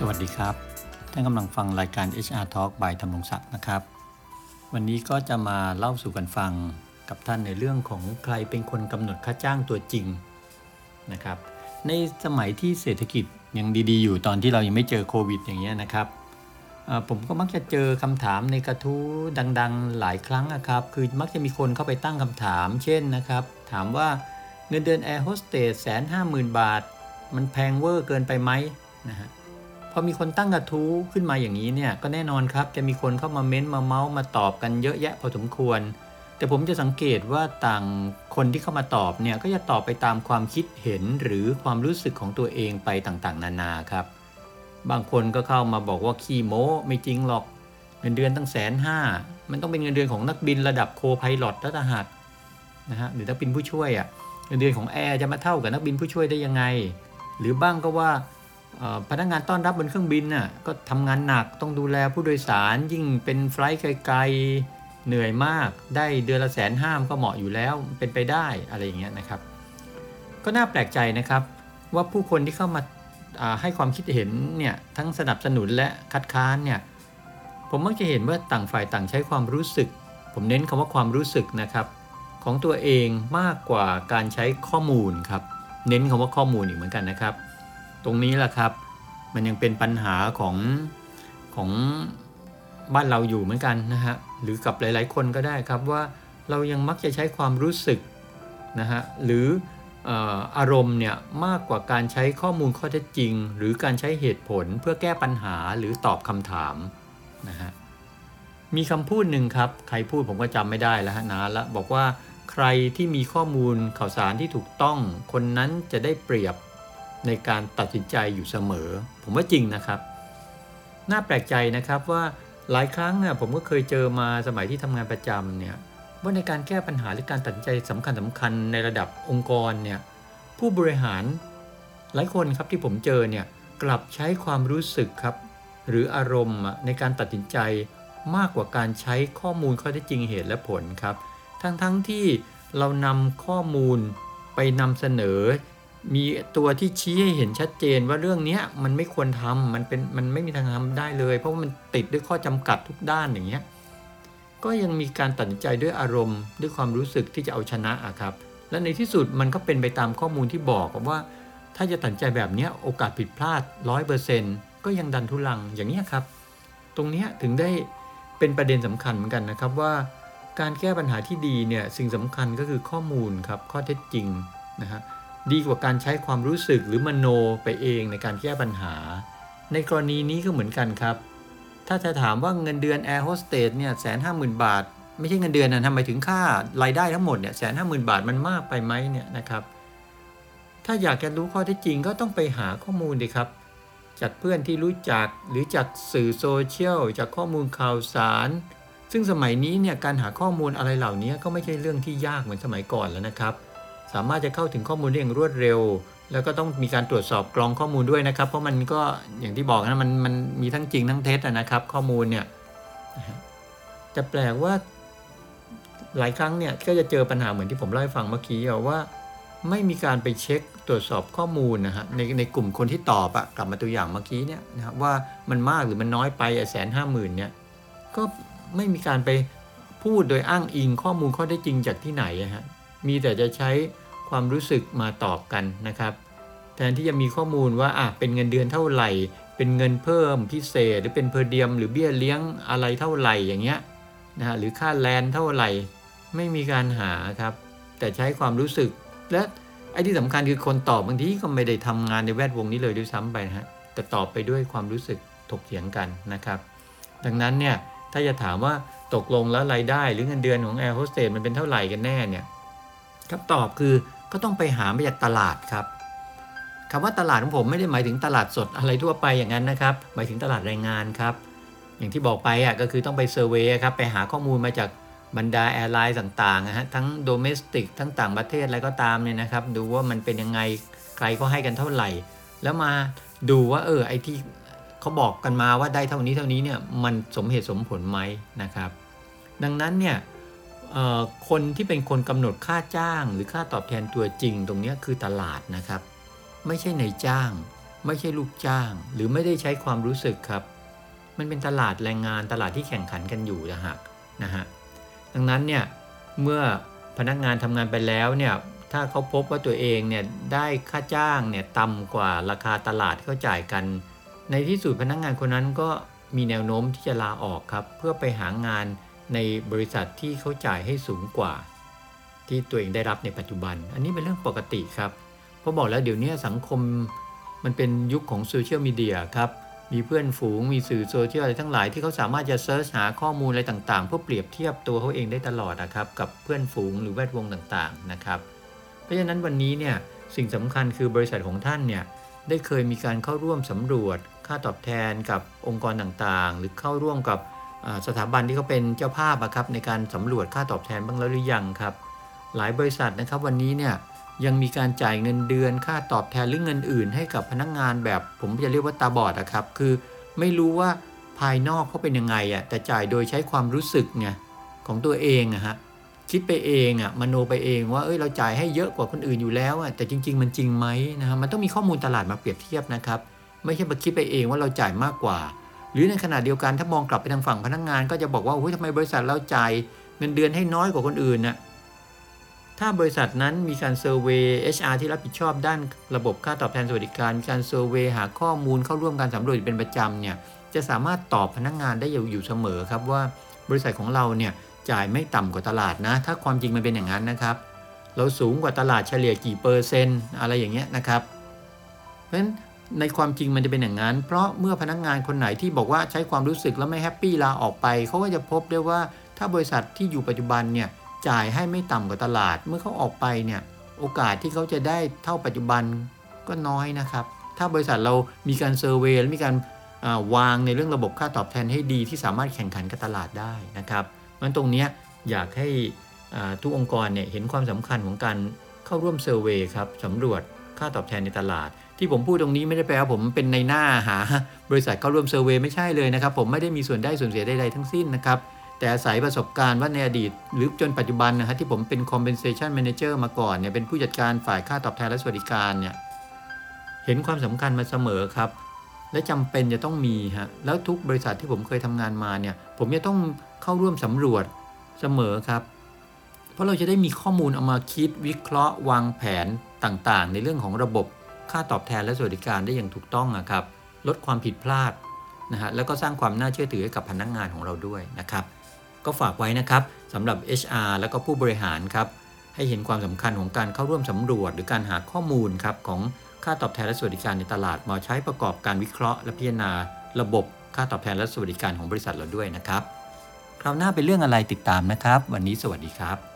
สวัสดีครับ ท่านกำลังฟังรายการ HR Talk by ธรรมรงศักดิ์นะครับ วันนี้ก็จะมาเล่าสู่กันฟังกับท่านในเรื่องของใครเป็นคนกำหนดค่าจ้างตัวจริงนะครับ ในสมัยที่เศรษฐกิจยังดีๆ อยู่ตอนที่เรายังไม่เจอโควิดอย่างเงี้ยนะครับผมก็มักจะเจอคำถามในกระทู้ดังๆ หลายครั้งนะครับ คือมักจะมีคนเข้าไปตั้งคำถาม เช่นนะครับ ถามว่าเงินเดือนแอร์โฮสเตสแสนห้าหมื่นบาท มันแพงเวอร์เกินไปไหมนะฮะ อมีคนตั้งกระทู้ขึ้นมาอย่างนี้เนี่ยก็แน่นอนครับจะมีคนเข้ามาเม้นต์มาเมาส์มาตอบกันเยอะแยะพอสมควร แต่ผมจะสังเกตว่าต่างคนที่เข้ามาตอบเนี่ยก็จะตอบไปตามความคิดเห็นหรือความรู้สึกของตัวเองไปต่างๆ นานาครับ บางคนก็เข้ามาบอกว่าขี้โม้ไม่จริงหรอก เงินเดือนตั้งแสนห้ามันต้องเป็นเงินเดือนของนักบินระดับโคไพลอตแล้วทหารนะฮะหรือนักบินผู้ช่วยอะ่ะเงินเดือนของแอร์จะมาเท่ากับนักบินผู้ช่วยได้ยังไง หรือบ้างก็ว่า พนักงานต้อนรับบนเครื่องบินน่ะก็ทำงานหนักต้องดูแลผู้โดยสารยิ่งเป็นไฟล์ไกลๆเหนื่อยมาก ได้เดือนละแสนห้ามก็เหมาะอยู่แล้วเป็นไปได้อะไรอย่างเงี้ยนะครับ ก็น่าแปลกใจนะครับ ว่าผู้คนที่เข้ามาให้ความคิดเห็นเนี่ยทั้งสนับสนุนและคัดค้านเนี่ยผมมักจะเห็นว่าต่างฝ่ายต่างใช้ความรู้สึก ผมเน้นคำว่าความรู้สึกนะครับของตัวเองมากกว่าการใช้ข้อมูลครับ เน้นคำว่าข้อมูลอีกเหมือนกันนะครับ ตรงนี้แหละครับ มันยังเป็นปัญหาของของบ้านเราอยู่เหมือนกันนะฮะหรือกับหลาย ๆ คนก็ได้ครับว่าเรายังมักจะใช้ความรู้สึกนะฮะหรือเอ่ออารมณ์เนี่ยมากกว่าการใช้ข้อมูลข้อเท็จจริง หรือการใช้เหตุผลเพื่อแก้ปัญหาหรือตอบคำถามนะฮะมีคำพูดหนึ่งครับ ใครพูดผมก็จำไม่ได้แล้วฮะนานละบอกว่าใครที่มีข้อมูลข่าวสารที่ถูกต้อง คนนั้นจะได้เปรียบ ในการตัดสินใจอยู่เสมอ ผมว่าจริงนะครับ น่าแปลกใจนะครับว่าหลายครั้งน่ะผมก็เคยเจอมาสมัยที่ทำงานประจำเนี่ยว่าในการแก้ปัญหาหรือการตัดสินใจสำคัญสำคัญในระดับองค์กรเนี่ยผู้บริหารหลายคนครับที่ผมเจอเนี่ยกลับใช้ความรู้สึกครับ หรืออารมณ์ในการตัดสินใจมากกว่าการใช้ข้อมูลข้อเท็จจริงเหตุและผลครับ ทั้งๆทที่เรานำข้อมูลไปนำเสนอ มีตัวที่ชี้ให้เห็นชัดเจนว่าเรื่องนี้มันไม่ควรทำมันเป็นมันไม่มีทางทำได้เลย เพราะว่ามันติดด้วยข้อจำกัดทุกด้านอย่างเงี้ยก็ยังมีการตัดสินใจด้วยอารมณ์ด้วยความรู้สึกที่จะเอาชนะอะครับ และในที่สุดมันก็เป็นไปตามข้อมูลที่บอกว่า ถ้าจะตัดสินใจแบบนี้โอกาสผิดพลาดร้อยเปอร์เซ็นต์ก็ยังดันทุรังอย่างเนี้ยครับ ตรงนี้ถึงได้เป็นประเด็นสำคัญเหมือนกันนะครับว่า การแก้ปัญหาที่ดีเนี่ยสิ่งสำคัญก็คือข้อมูลครับข้อเท็จจริงนะฮะ ดีกว่าการใช้ความรู้สึกหรือมโนไปเองในการแก้ปัญหา ในกรณีนี้ก็เหมือนกันครับ ถ้าจะถามว่าเงินเดือนแอร์โฮสเตสเนี่ยแสนห้าหมื่นบาท ไม่ใช่เงินเดือนนะทำไมถึงค่ารายได้ทั้งหมดเนี่ยแสนห้าหมื่นบาทมันมากไปไหมเนี่ยนะครับ ถ้าอยากจะรู้ข้อเท็จจริงก็ต้องไปหาข้อมูลดีครับ จากเพื่อนที่รู้จักหรือจากสื่อโซเชียลจากข้อมูลข่าวสาร ซึ่งสมัยนี้เนี่ยการหาข้อมูลอะไรเหล่านี้ก็ไม่ใช่เรื่องที่ยากเหมือนสมัยก่อนแล้วนะครับ สามารถจะเข้าถึงข้อมูลได้อย่างรวดเร็ว แล้วก็ต้องมีการตรวจสอบกรองข้อมูลด้วยนะครับ เพราะมันก็อย่างที่บอกนะมันมันมีทั้งจริงทั้งเท็จนะครับ ข้อมูลเนี่ยนะแปลกว่าหลายครั้งเนี่ยก็จะเจอปัญหาเหมือนที่ผมเล่าให้ฟังเมื่อกี้ว่าไม่มีการไปเช็คตรวจสอบข้อมูลนะฮะในในกลุ่มคนที่ตอบอะกลับมาตัวอย่างเมื่อกี้เนี่ยนะครับว่ามันมากหรือมันน้อยไปแสนห้าหมื่นเนี่ยก็ไม่มีการไปพูดโดยอ้างอิงข้อมูลข้อได้จริงจากที่ไหนอะฮะ มีแต่จะใช้ความรู้สึกมาตอบกันนะครับ แทนที่จะมีข้อมูลว่าอะเป็นเงินเดือนเท่าไหร่ เป็นเงินเพิ่มพิเศษ หรือเป็น per diem หรือเบี้ยเลี้ยงอะไรเท่าไหร่อย่างเงี้ยนะฮะหรือค่า land เท่าไหร่ ไม่มีการหาครับ แต่ใช้ความรู้สึก และไอ้ที่สำคัญคือคนตอบบางทีก็ไม่ได้ทำงานในแวดวงนี้เลยด้วยซ้ำไปนะฮะแต่ตอบไปด้วยความรู้สึกถกเถียงกันนะครับ ดังนั้นเนี่ยถ้าจะถามว่าตกลงแล้วรายได้หรือเงินเดือนของแอร์โฮสเตสมันเป็นเท่าไหร่กันแน่เนี่ย คำตอบคือก็ต้องไปหามาจากตลาดครับคำว่าตลาดของผมไม่ได้หมายถึงตลาดสดอะไรทั่วไปอย่างนั้นนะครับ หมายถึงตลาดแรงงานครับ อย่างที่บอกไปอะก็คือต้องไป survey ครับไปหาข้อมูลมาจากบรรดา airline ต่างๆนะฮะทั้ง domestic ทั้งต่างประเทศอะไรก็ตามเนี่ยนะครับ ดูว่ามันเป็นยังไงใครเขาให้กันเท่าไหร่ แล้วมาดูว่าเออไอ้ที่เขาบอกกันมาว่าได้เท่านี้เท่านี้เนี่ยมันสมเหตุสมผลไหมนะครับ ดังนั้นเนี่ย คนที่เป็นคนกำหนดค่าจ้าง หรือค่าตอบแทนตัวจริงตรงนี้คือตลาดนะครับ ไม่ใช่ในายจ้าง ไม่ใช่ลูกจ้าง หรือไม่ได้ใช้ความรู้สึกครับ มันเป็นตลาดแรงงานตลาดที่แข่งขันกันอยู่นะฮะนะฮะดังนั้นเนี่ยเมื่อพนักงานทำงานไปแล้วเนี่ยถ้าเขาพบว่าตัวเองเนี่ยได้ค่าจ้างเนี่ยต่ำกว่าราคาตลาดที่เขาจ่ายกัน ในที่สุดพนักงานคนนั้นก็มีแนวโน้มที่จะลาออกครับ เพื่อไปหางาน ในบริษัทที่เขาจ่ายให้สูงกว่า ที่ตัวเองได้รับในปัจจุบัน อันนี้เป็นเรื่องปกติครับ เพราะบอกแล้วเดี๋ยวนี้สังคมมันเป็นยุคของโซเชียลมีเดียครับ มีเพื่อนฝูง มีสื่อโซเชียลอะไรทั้งหลายที่เขาสามารถจะ search หาข้อมูลอะไรต่างๆ เพื่อเปรียบเทียบตัวเขาเองได้ตลอดนะครับกับเพื่อนฝูงหรือแวดวงต่างๆนะครับ เพราะฉะนั้นวันนี้เนี่ยสิ่งสำคัญคือบริษัทของท่านเนี่ยได้เคยมีการเข้าร่วมสำรวจค่าตอบแทนกับองค์กรต่างๆ หรือเข้าร่วมกับ สถาบันที่เขาเป็นเจ้าภาพอะครับในการสำรวจค่าตอบแทนบ้างแล้วหรือยังครับ หลายบริษัทนะครับวันนี้เนี่ยยังมีการจ่ายเงินเดือนค่าตอบแทนหรือเงินอื่น ให้กับพนักงานแบบ ผมจะเรียกว่าตาบอดอะครับ คือไม่รู้ว่าภายนอกเขาเป็นยังไงอะแต่จ่ายโดยใช้ความรู้สึกไงของตัวเองอะฮะคิดไปเองอะมโนไปเองว่าเอ้ยเราจ่ายให้เยอะกว่าคนอื่นอยู่แล้วอะแต่จริง ๆ มันจริงไหมนะฮะมันต้องมีข้อมูลตลาดมาเปรียบเทียบนะครับ ไม่ใช่มาคิดไปเองว่าเราจ่ายมากกว่า หรือในขณะเดียวกันถ้ามองกลับไปทางฝั่งพนักงาน ก็จะบอกว่าโอ้ยทำไมบริษัทเราจ่ายเงินเดือนให้น้อยกว่าคนอื่นน่ะถ้าบริษัทนั้นมีการเซอร์เวย HR ที่รับผิดชอบด้านระบบค่าตอบแทนสวัสดิการมีการเซอร์เวยหาข้อมูลเข้าร่วมการสำรวจเป็นประจำเนี่ยจะสามารถตอบพนักงานได้อยู่เสมอครับว่าบริษัทของเราเนี่ยจ่ายไม่ต่ำกว่าตลาดนะ ถ้าความจริงมันเป็นอย่างนั้นนะครับ เราสูงกว่าตลาดเฉลี่ยกี่เปอร์เซ็นต์อะไรอย่างเงี้ยนะครับ เพราะฉะนั้น ในความจริงมันจะเป็นอย่างนั้น เพราะเมื่อพนักงานคนไหนที่บอกว่าใช้ความรู้สึกแล้วไม่ happy ลาออกไป เขาก็จะพบได้ว่าถ้าบริษัทที่อยู่ปัจจุบันเนี่ยจ่ายให้ไม่ต่ำกว่าตลาด เมื่อเขาออกไปเนี่ยโอกาสที่เขาจะได้เท่าปัจจุบันก็น้อยนะครับ ถ้าบริษัทเรามีการ survey และมีการวางในเรื่องระบบค่าตอบแทนให้ดีที่สามารถแข่งขันกับตลาดได้นะครับมันตรงนี้อยากให้ทุกองค์กรเนี่ยเห็นความสำคัญของการเข้าร่วม survey ครับสำรวจ ค่าตอบแทนในตลาด ที่ผมพูดตรงนี้ไม่ได้แปลว่าผมเป็นนายหน้าหา บริษัทเข้าร่วม survey ไม่ใช่เลยนะครับ ผมไม่ได้มีส่วนได้ส่วนเสียใดๆทั้งสิ้นนะครับ แต่อาศัยประสบการณ์ว่าในอดีต หรือจนปัจจุบันนะฮะที่ผมเป็น compensation manager มาก่อนเนี่ยเป็นผู้จัดการฝ่ายค่าตอบแทนและสวัสดิการเนี่ยเห็นความสำคัญมาเสมอครับ และจำเป็นจะต้องมีฮะแล้วทุกบริษัทที่ผมเคยทำงานมาเนี่ย ผมจะต้องเข้าร่วมสำรวจเสมอครับ เพราะเราจะได้มีข้อมูลเอามาคิดวิเคราะห์วางแผน ต่างๆ ในเรื่องของระบบค่าตอบแทนและสวัสดิการได้อย่างถูกต้องอะครับ ลดความผิดพลาดนะฮะแล้วก็สร้างความน่าเชื่อถือให้กับพนักงานของเราด้วยนะครับ ก็ฝากไว้นะครับสำหรับ HR แล้วก็ผู้บริหารครับให้เห็นความสำคัญของการเข้าร่วมสำรวจ หรือการหาข้อมูลครับของค่าตอบแทนและสวัสดิการในตลาดมาใช้ประกอบการวิเคราะห์ และพิจารณา ระบบค่าตอบแทนและสวัสดิการของบริษัทเราด้วยนะครับ คราวหน้าเป็นเรื่องอะไรติดตามนะครับ วันนี้สวัสดีครับ